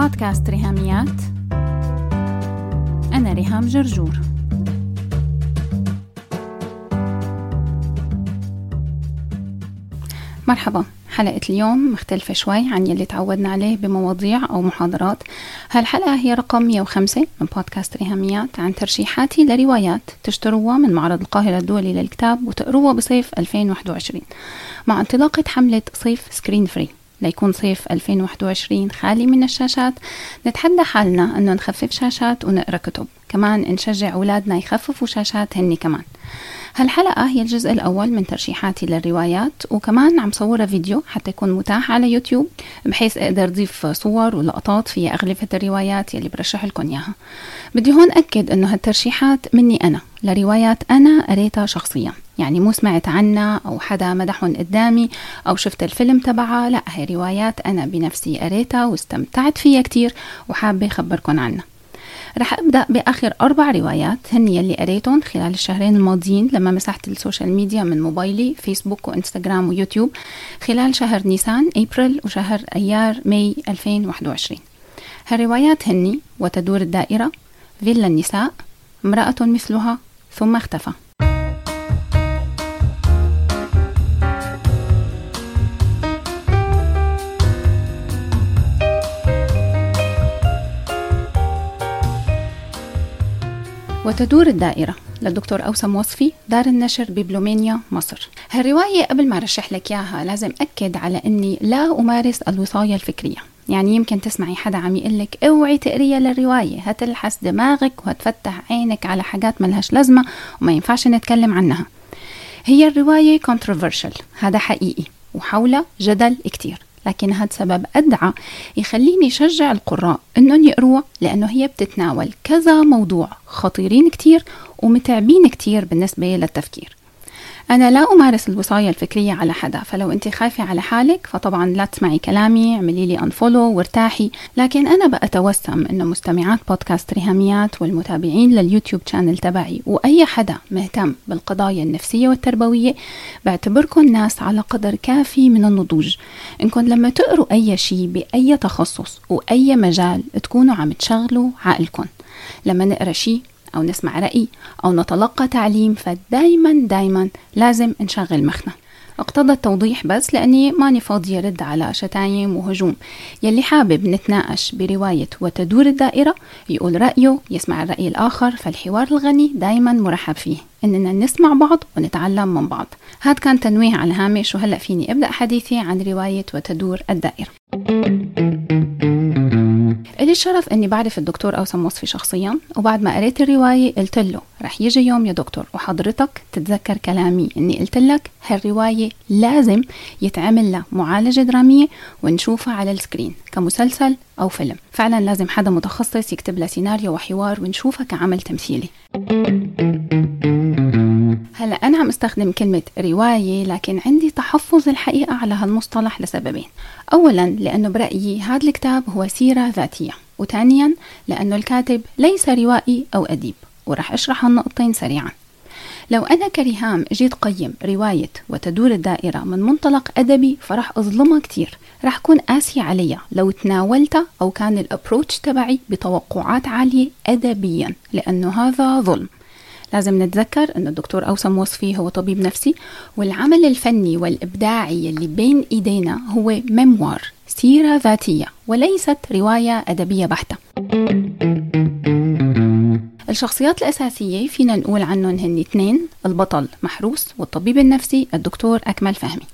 بودكاست ريهاميات. أنا ريهام جرجور. مرحبا. حلقة اليوم مختلفة شوي عن يلي تعودنا عليه بمواضيع أو محاضرات. هالحلقة هي رقم 105 من بودكاست ريهاميات عن ترشيحاتي لروايات تشتروها من معرض القاهرة الدولي للكتاب وتقروها بصيف 2021 مع انطلاقة حملة صيف screen free ليكون صيف 2021 خالي من الشاشات. نتحدى حالنا أنه نخفف شاشات ونقرأ كتب. كمان نشجع أولادنا يخففوا شاشات هني كمان. هالحلقة هي الجزء الأول من ترشيحاتي للروايات وكمان عم صورها فيديو حتى يكون متاح على يوتيوب بحيث أقدر أضيف صور ولقطات في أغلفة الروايات يلي برشح لكم إياها. بدي هون أكد أنه هالترشيحات مني أنا. لروايات أنا قريتها شخصيا. يعني مو سمعت عنها أو حدا مدحهم قدامي أو شفت الفيلم تبعها لا هي روايات أنا بنفسي قريتها واستمتعت فيها كتير وحابة أخبركم عنها. رح أبدأ بآخر أربع روايات هن يلي قريتهم خلال الشهرين الماضيين لما مسحت ال social media من موبايلي فيسبوك وإنستغرام ويوتيوب خلال شهر نيسان أبريل وشهر أيار May 2021 هالروايات هن وتدور الدائرة فيلا النساء امرأة مثلها ثم اختفى. وتدور الدائرة للدكتور أوسم وصفي دار النشر ببلومينيا مصر. هالرواية قبل ما رشح لك إياها لازم أكد على أني لا أمارس الوصاية الفكرية. يعني يمكن تسمعي حدا عم يقول لك أوعي تقريها للرواية هتلحس دماغك وهتفتح عينك على حاجات ملهاش لازمة وما ينفعش نتكلم عنها. هي الرواية controversial هذا حقيقي وحولها جدل كتير. لكن هذا سبب أدعى يخليني شجع القراء أنهم يقروها لأنه هي بتتناول كذا موضوع خطيرين كتير ومتعبين كتير بالنسبة للتفكير. أنا لا أمارس الوصاية الفكرية على حدا فلو أنت خايفة على حالك فطبعا لا تسمعي كلامي اعملي لي unfollow وارتاحي. لكن أنا بأتوسم أنه مستمعات بودكاست ريهاميات والمتابعين لل YouTube channel تبعي وأي حدا مهتم بالقضايا النفسية والتربوية بعتبركم ناس على قدر كافي من النضوج. إنكم لما تقروا أي شيء بأي تخصص وأي مجال تكونوا عم تشغلوا عقلكم. لما نقرأ شيء أو نسمع رأي أو نتلقى تعليم فدايما دايما لازم نشغل مخنا. اقتضى التوضيح بس لأني ماني فاضية رد على شتايم وهجوم. يلي حابب نتناقش برواية وتدور الدائرة يقول رأيه يسمع الرأي الآخر فالحوار الغني دايما مرحب فيه. إننا نسمع بعض ونتعلم من بعض. هذا كان تنويه على الهامش وهلأ فيني أبدأ حديثي عن رواية وتدور الدائرة. إلي الشرف إني بعرف الدكتور أوسم وصفي شخصيا وبعد ما قريت الرواية قلت له رح يجي يوم يا دكتور وحضرتك تتذكر كلامي إني قلت لك هالرواية لازم يتعمل لها معالجة درامية ونشوفها على السكرين كمسلسل أو فيلم. فعلا لازم حدا متخصص يكتب لها سيناريو وحوار ونشوفها كعمل تمثيلي. استخدم كلمة رواية لكن عندي تحفظ الحقيقة على هالمصطلح لسببين. أولا لأنه برأيي هذا الكتاب هو سيرة ذاتية وثانيا لأنه الكاتب ليس روائي أو أديب ورح أشرح هالنقطتين سريعا. لو أنا كريهام جيت قيم رواية وتدور الدائرة من منطلق أدبي فرح أظلمها كتير. رح كون قاسية عليها. لو تناولتها أو كان الأبروتش تبعي بتوقعات عالية أدبيا لأنه هذا ظلم. لازم نتذكر أن الدكتور أوسم وصفي هو طبيب نفسي والعمل الفني والإبداعي اللي بين إيدينا هو ميموار سيرة ذاتية وليست رواية أدبية بحتة. الشخصيات الأساسية فينا نقول عنهم هن اثنين البطل محروس والطبيب النفسي الدكتور أكمل فهمي.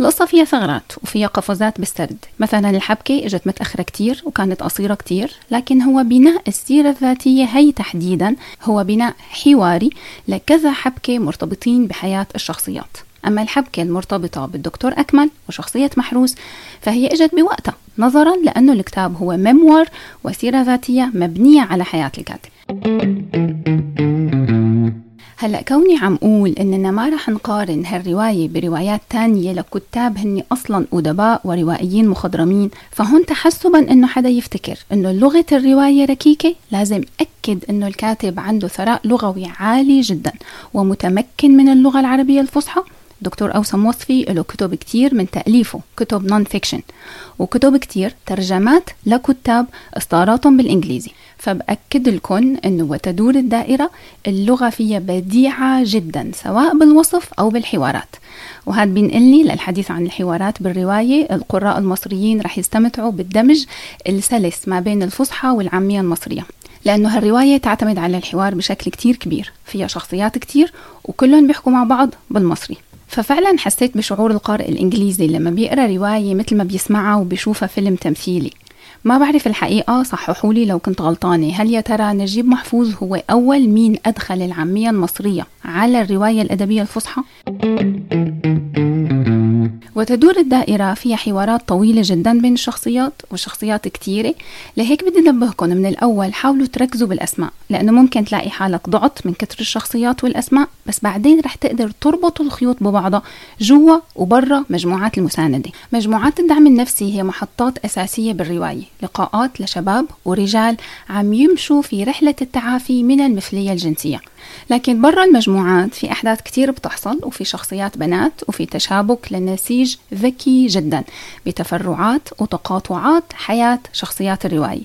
القصة فيها ثغرات وفيها قفزات بالسرد. مثلا الحبكة إجت متأخرة كتير وكانت قصيرة كتير لكن هو بناء السيرة الذاتية هي تحديدا هو بناء حواري لكذا حبكة مرتبطين بحياة الشخصيات. أما الحبكة المرتبطة بالدكتور أكمل وشخصية محروس فهي إجت بوقتها نظرا لأنه الكتاب هو ميموار وسيرة ذاتية مبنية على حياة الكاتب. هلا كوني عم قول إننا ما رح نقارن هالرواية بروايات تانية لكتاب هن أصلا أدباء وروائيين مخضرمين فهون تحسبا إنه حدا يفتكر إنه لغة الرواية ركيكة؟ لازم أكد إنه الكاتب عنده ثراء لغوي عالي جدا ومتمكن من اللغة العربية الفصحى؟ دكتور أوسم وصفي له كتب كتير من تأليفه كتب non-fiction وكتب كتير ترجمات لكتاب إصداراتهم بالإنجليزي. فبأكد لكم أنه وتدور الدائرة اللغة فيها بديعة جدا سواء بالوصف أو بالحوارات. وهذا بينقلني للحديث عن الحوارات بالرواية. القراء المصريين رح يستمتعوا بالدمج السلس ما بين الفصحى والعامية المصرية. لأنه هالرواية تعتمد على الحوار بشكل كتير كبير. فيها شخصيات كتير وكلهم بيحكوا مع بعض بالمصري. ففعلا حسيت بشعور القارئ الإنجليزي لما بيقرأ رواية مثل ما بيسمعها وبيشوفها فيلم تمثيلي ما بعرف الحقيقة صححوا لي لو كنت غلطانة هل يا ترى نجيب محفوظ هو أول مين أدخل العامية المصرية على الرواية الأدبية الفصحى؟ وتدور الدائرة فيها حوارات طويلة جدا بين الشخصيات وشخصيات كتيرة. لهيك بدي نبهكم من الأول حاولوا تركزوا بالأسماء لأنه ممكن تلاقي حالك ضعت من كتر الشخصيات والأسماء بس بعدين رح تقدر تربطوا الخيوط ببعضها جوا وبرا مجموعات المساندة. مجموعات الدعم النفسي هي محطات أساسية بالرواية. لقاءات لشباب ورجال عم يمشوا في رحلة التعافي من المثلية الجنسية. لكن برا المجموعات في أحداث كتير بتحصل وفي شخصيات بنات وفي تشابك لنسيج ذكي جدا بتفرعات وتقاطعات حياة شخصيات الرواية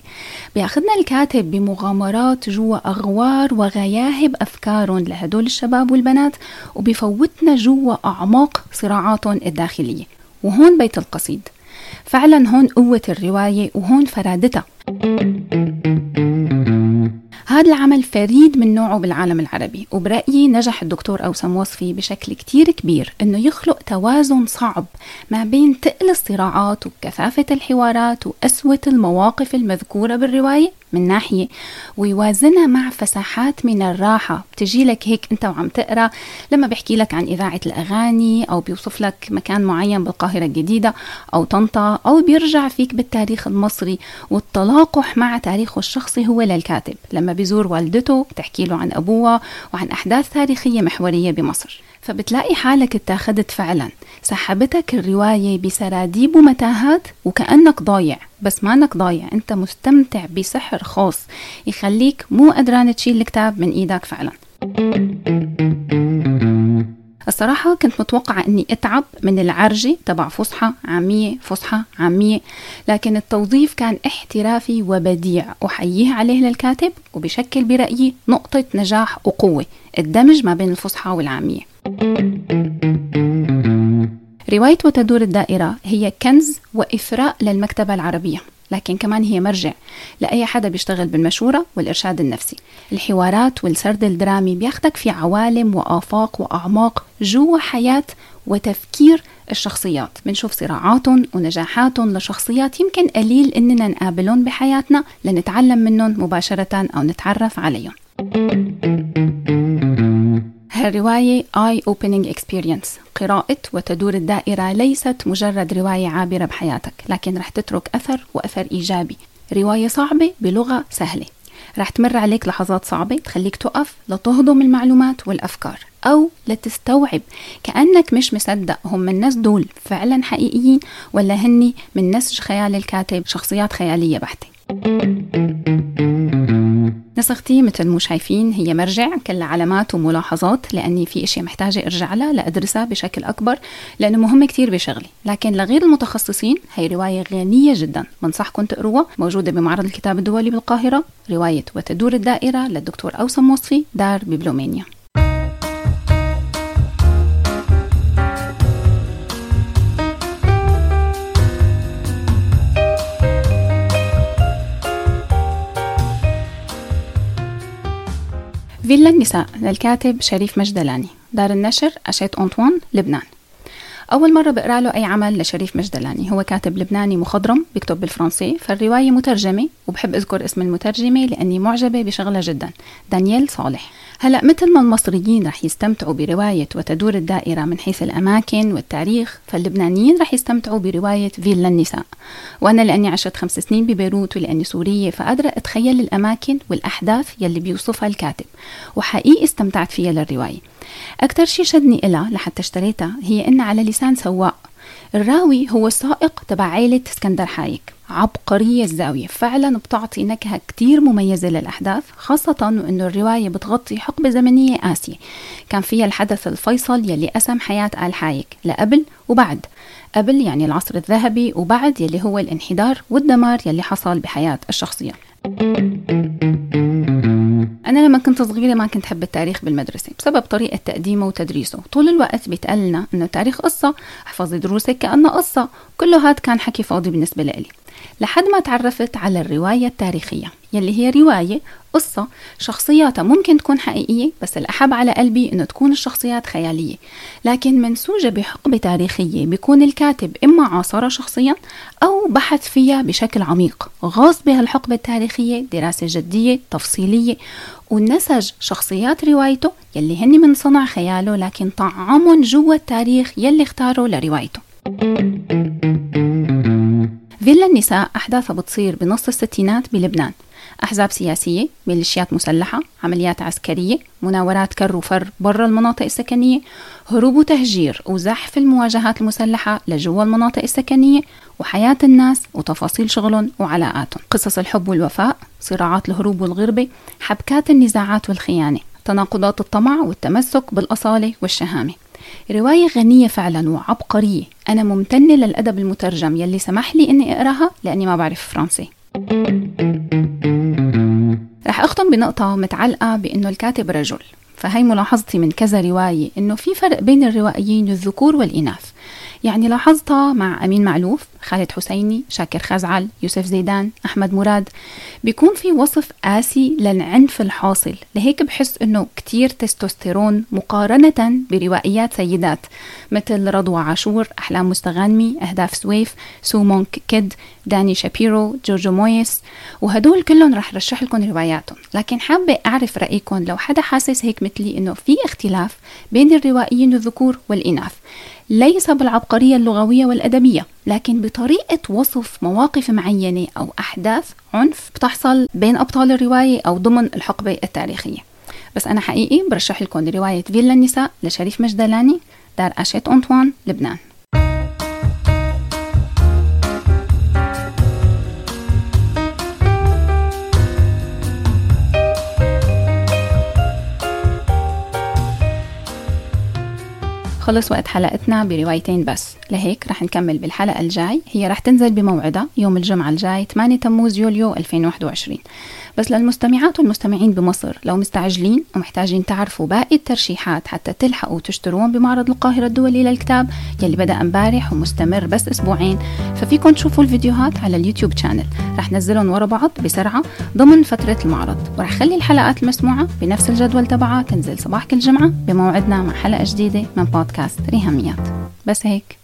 بياخذنا الكاتب بمغامرات جوا أغوار وغياهب أفكارهم لهدول الشباب والبنات وبفوتنا جوا أعماق صراعاتهم الداخلية. وهون بيت القصيد. فعلا هون قوة الرواية وهون فرادتها. هذا العمل فريد من نوعه بالعالم العربي وبرأيي نجح الدكتور أوسم وصفي بشكل كتير كبير أنه يخلق توازن صعب ما بين تقل الصراعات وكثافة الحوارات وأسوة المواقف المذكورة بالرواية. من ناحية ويوازنها مع فساحات من الراحة. بتجي لك هيك أنت وعم تقرأ لما بيحكي لك عن إذاعة الأغاني أو بيوصف لك مكان معين بالقاهرة الجديدة أو طنطا أو بيرجع فيك بالتاريخ المصري. والتلاقح مع تاريخه الشخصي هو للكاتب. لما بيزور والدته بتحكي له عن أبوها وعن أحداث تاريخية محورية بمصر. فبتلاقي حالك اتاخدت فعلا. سحبتك الرواية بسراديب ومتاهات وكأنك ضايع. بس ما انك ضايع أنت مستمتع بسحر خاص يخليك مو قدران تشيل الكتاب من إيدك فعلا. الصراحة كنت متوقعة أني أتعب من العرجة تبع فصحى عامية فصحى عامية. لكن التوظيف كان احترافي وبديع. أحييه عليه للكاتب وبشكل برأيي نقطة نجاح وقوة. الدمج ما بين الفصحى والعامية. رواية وتدور الدائرة هي كنز وإثراء للمكتبة العربية لكن كمان هي مرجع لأي حدا بيشتغل بالمشورة والإرشاد النفسي. الحوارات والسرد الدرامي بياخدك في عوالم وآفاق وأعماق جوا حياة وتفكير الشخصيات. بنشوف صراعاتهم ونجاحاتهم لشخصيات يمكن قليل إننا نقابلهم بحياتنا لنتعلم منهم مباشرة أو نتعرف عليهم. هالرواية Eye Opening Experience قراءة وتدور الدائرة ليست مجرد رواية عابرة بحياتك لكن رح تترك أثر وأثر إيجابي. رواية صعبة بلغة سهلة. رح تمر عليك لحظات صعبة تخليك تقف لتهضم المعلومات والأفكار أو لتستوعب كأنك مش مصدق هم الناس دول فعلا حقيقيين ولا هني من نسج خيال الكاتب شخصيات خيالية بحتة. نسختي مثل مو شايفين هي مرجع كل علامات وملاحظات لأني في أشياء محتاجة أرجع لها لأدرسها بشكل أكبر لأنه مهمة كتير بشغلي. لكن لغير المتخصصين هي رواية غنية جدا. بنصحكم تقروها موجودة بمعرض الكتاب الدولي بالقاهرة رواية وتدور الدائرة للدكتور أوسم وصفي دار ببلومانيا فيلا النساء للكاتب شريف مجدلاني. دار النشر أشيت أنطوان لبنان. أول مرة بقرأ له أي عمل لشريف مجدلاني. هو كاتب لبناني مخضرم بيكتب بالفرنسي فالرواية مترجمة وبحب أذكر اسم المترجمة لأني معجبة بشغلها جدا دانييل صالح. هلأ مثل ما المصريين رح يستمتعوا برواية وتدور الدائرة من حيث الأماكن والتاريخ فاللبنانيين رح يستمتعوا برواية فيلا النساء وأنا لأني عشت خمس سنين ببيروت ولأني سورية فقادرة أتخيل الأماكن والأحداث يلي بيوصفها الكاتب وحقيقي استمتعت فيها للرواية. أكثر شيء شدني إلها لحتى اشتريتها هي إنها على لسان سواق. الراوي هو السائق تبع عائلة اسكندر حايك. عبقرية الزاوية. فعلا بتعطي نكهة كتير مميزة للأحداث خاصة أنه الرواية بتغطي حقبة زمنية قاسية كان فيها الحدث الفيصل يلي قسم حياة آل حايك لقبل وبعد. قبل يعني العصر الذهبي وبعد يلي هو الانحدار والدمار يلي حصل بحياة الشخصية. أنا لما كنت صغيرة ما كنت حب التاريخ بالمدرسة بسبب طريقة تقديمه وتدريسه. طول الوقت بيتقال إنه التاريخ قصة احفظي دروسك كأنها قصة. كله هاد كان حكي فاضي بالنسبة لي لحد ما تعرفت على الرواية التاريخية يلي هي رواية قصة شخصياتها ممكن تكون حقيقية بس الأحب على قلبي إنه تكون الشخصيات خيالية. لكن منسوجة بحقبة تاريخية بيكون الكاتب إما عاصرها شخصيا أو بحث فيها بشكل عميق غاص بهالحقبة التاريخية دراسة جدية تفصيلية ونسج شخصيات روايته يلي هن من صنع خياله لكن طعمهم جوا التاريخ يلي اختاره لروايته. فيلا النساء أحداثها بتصير بنص الستينات بلبنان. أحزاب سياسية ميليشيات مسلحة عمليات عسكرية مناورات كر وفر برا المناطق السكنية هروب وتهجير وزحف المواجهات المسلحة لجوا المناطق السكنية وحياة الناس وتفاصيل شغلهم وعلاقاتهم. قصص الحب والوفاء صراعات الهروب والغربة حبكات النزاعات والخيانة تناقضات الطمع والتمسك بالأصالة والشهامة. رواية غنية فعلا وعبقرية. أنا ممتنة للأدب المترجم يلي سمح لي إني أقرأها؟ لأني ما بعرف فرنسي. رح أختم بنقطة متعلقة بأنه الكاتب رجل. فهي ملاحظتي من كذا رواية إنه في فرق بين الروائيين الذكور والإناث. يعني لاحظتها مع أمين معلوف خالد حسيني شاكر خزعل يوسف زيدان أحمد مراد. بيكون في وصف قاسي للعنف الحاصل لهيك بحس أنه كتير تستوستيرون مقارنة بروائيات سيدات مثل رضوى عاشور أحلام مستغانمي أهداف سويف سو مونك كيد داني شابيرو جوجو مويس وهدول كلهم رح رشح لكم رواياتهم. لكن حابة أعرف رأيكم لو حدا حاسس هيك مثلي أنه في اختلاف بين الروائيين الذكور والإناث ليس بالعبقرية اللغوية والأدبية لكن بطريقة وصف مواقف معينة أو أحداث عنف بتحصل بين أبطال الرواية أو ضمن الحقبة التاريخية. بس أنا حقيقي برشح لكم رواية فيلا النساء لشريف مجدلاني دار أشيت أنطوان لبنان. خلص وقت حلقتنا بروايتين بس لهيك رح نكمل بالحلقة الجاي. هي رح تنزل بموعدها يوم الجمعة الجاي 8 تموز يوليو 2021 بس للمستمعات والمستمعين بمصر لو مستعجلين ومحتاجين تعرفوا باقي الترشيحات حتى تلحقوا تشتروهم بمعرض القاهرة الدولي للكتاب يلي بدأ امبارح ومستمر بس أسبوعين ففيكم تشوفوا الفيديوهات على ال YouTube channel رح نزلهم ورا بعض بسرعة ضمن فترة المعرض ورح خلي الحلقات المسموعة بنفس الجدول تبعها تنزل صباح كل جمعة بموعدنا مع حلقة جديدة من بودكاست ريهاميات بس هيك.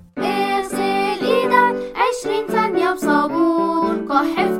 صاحب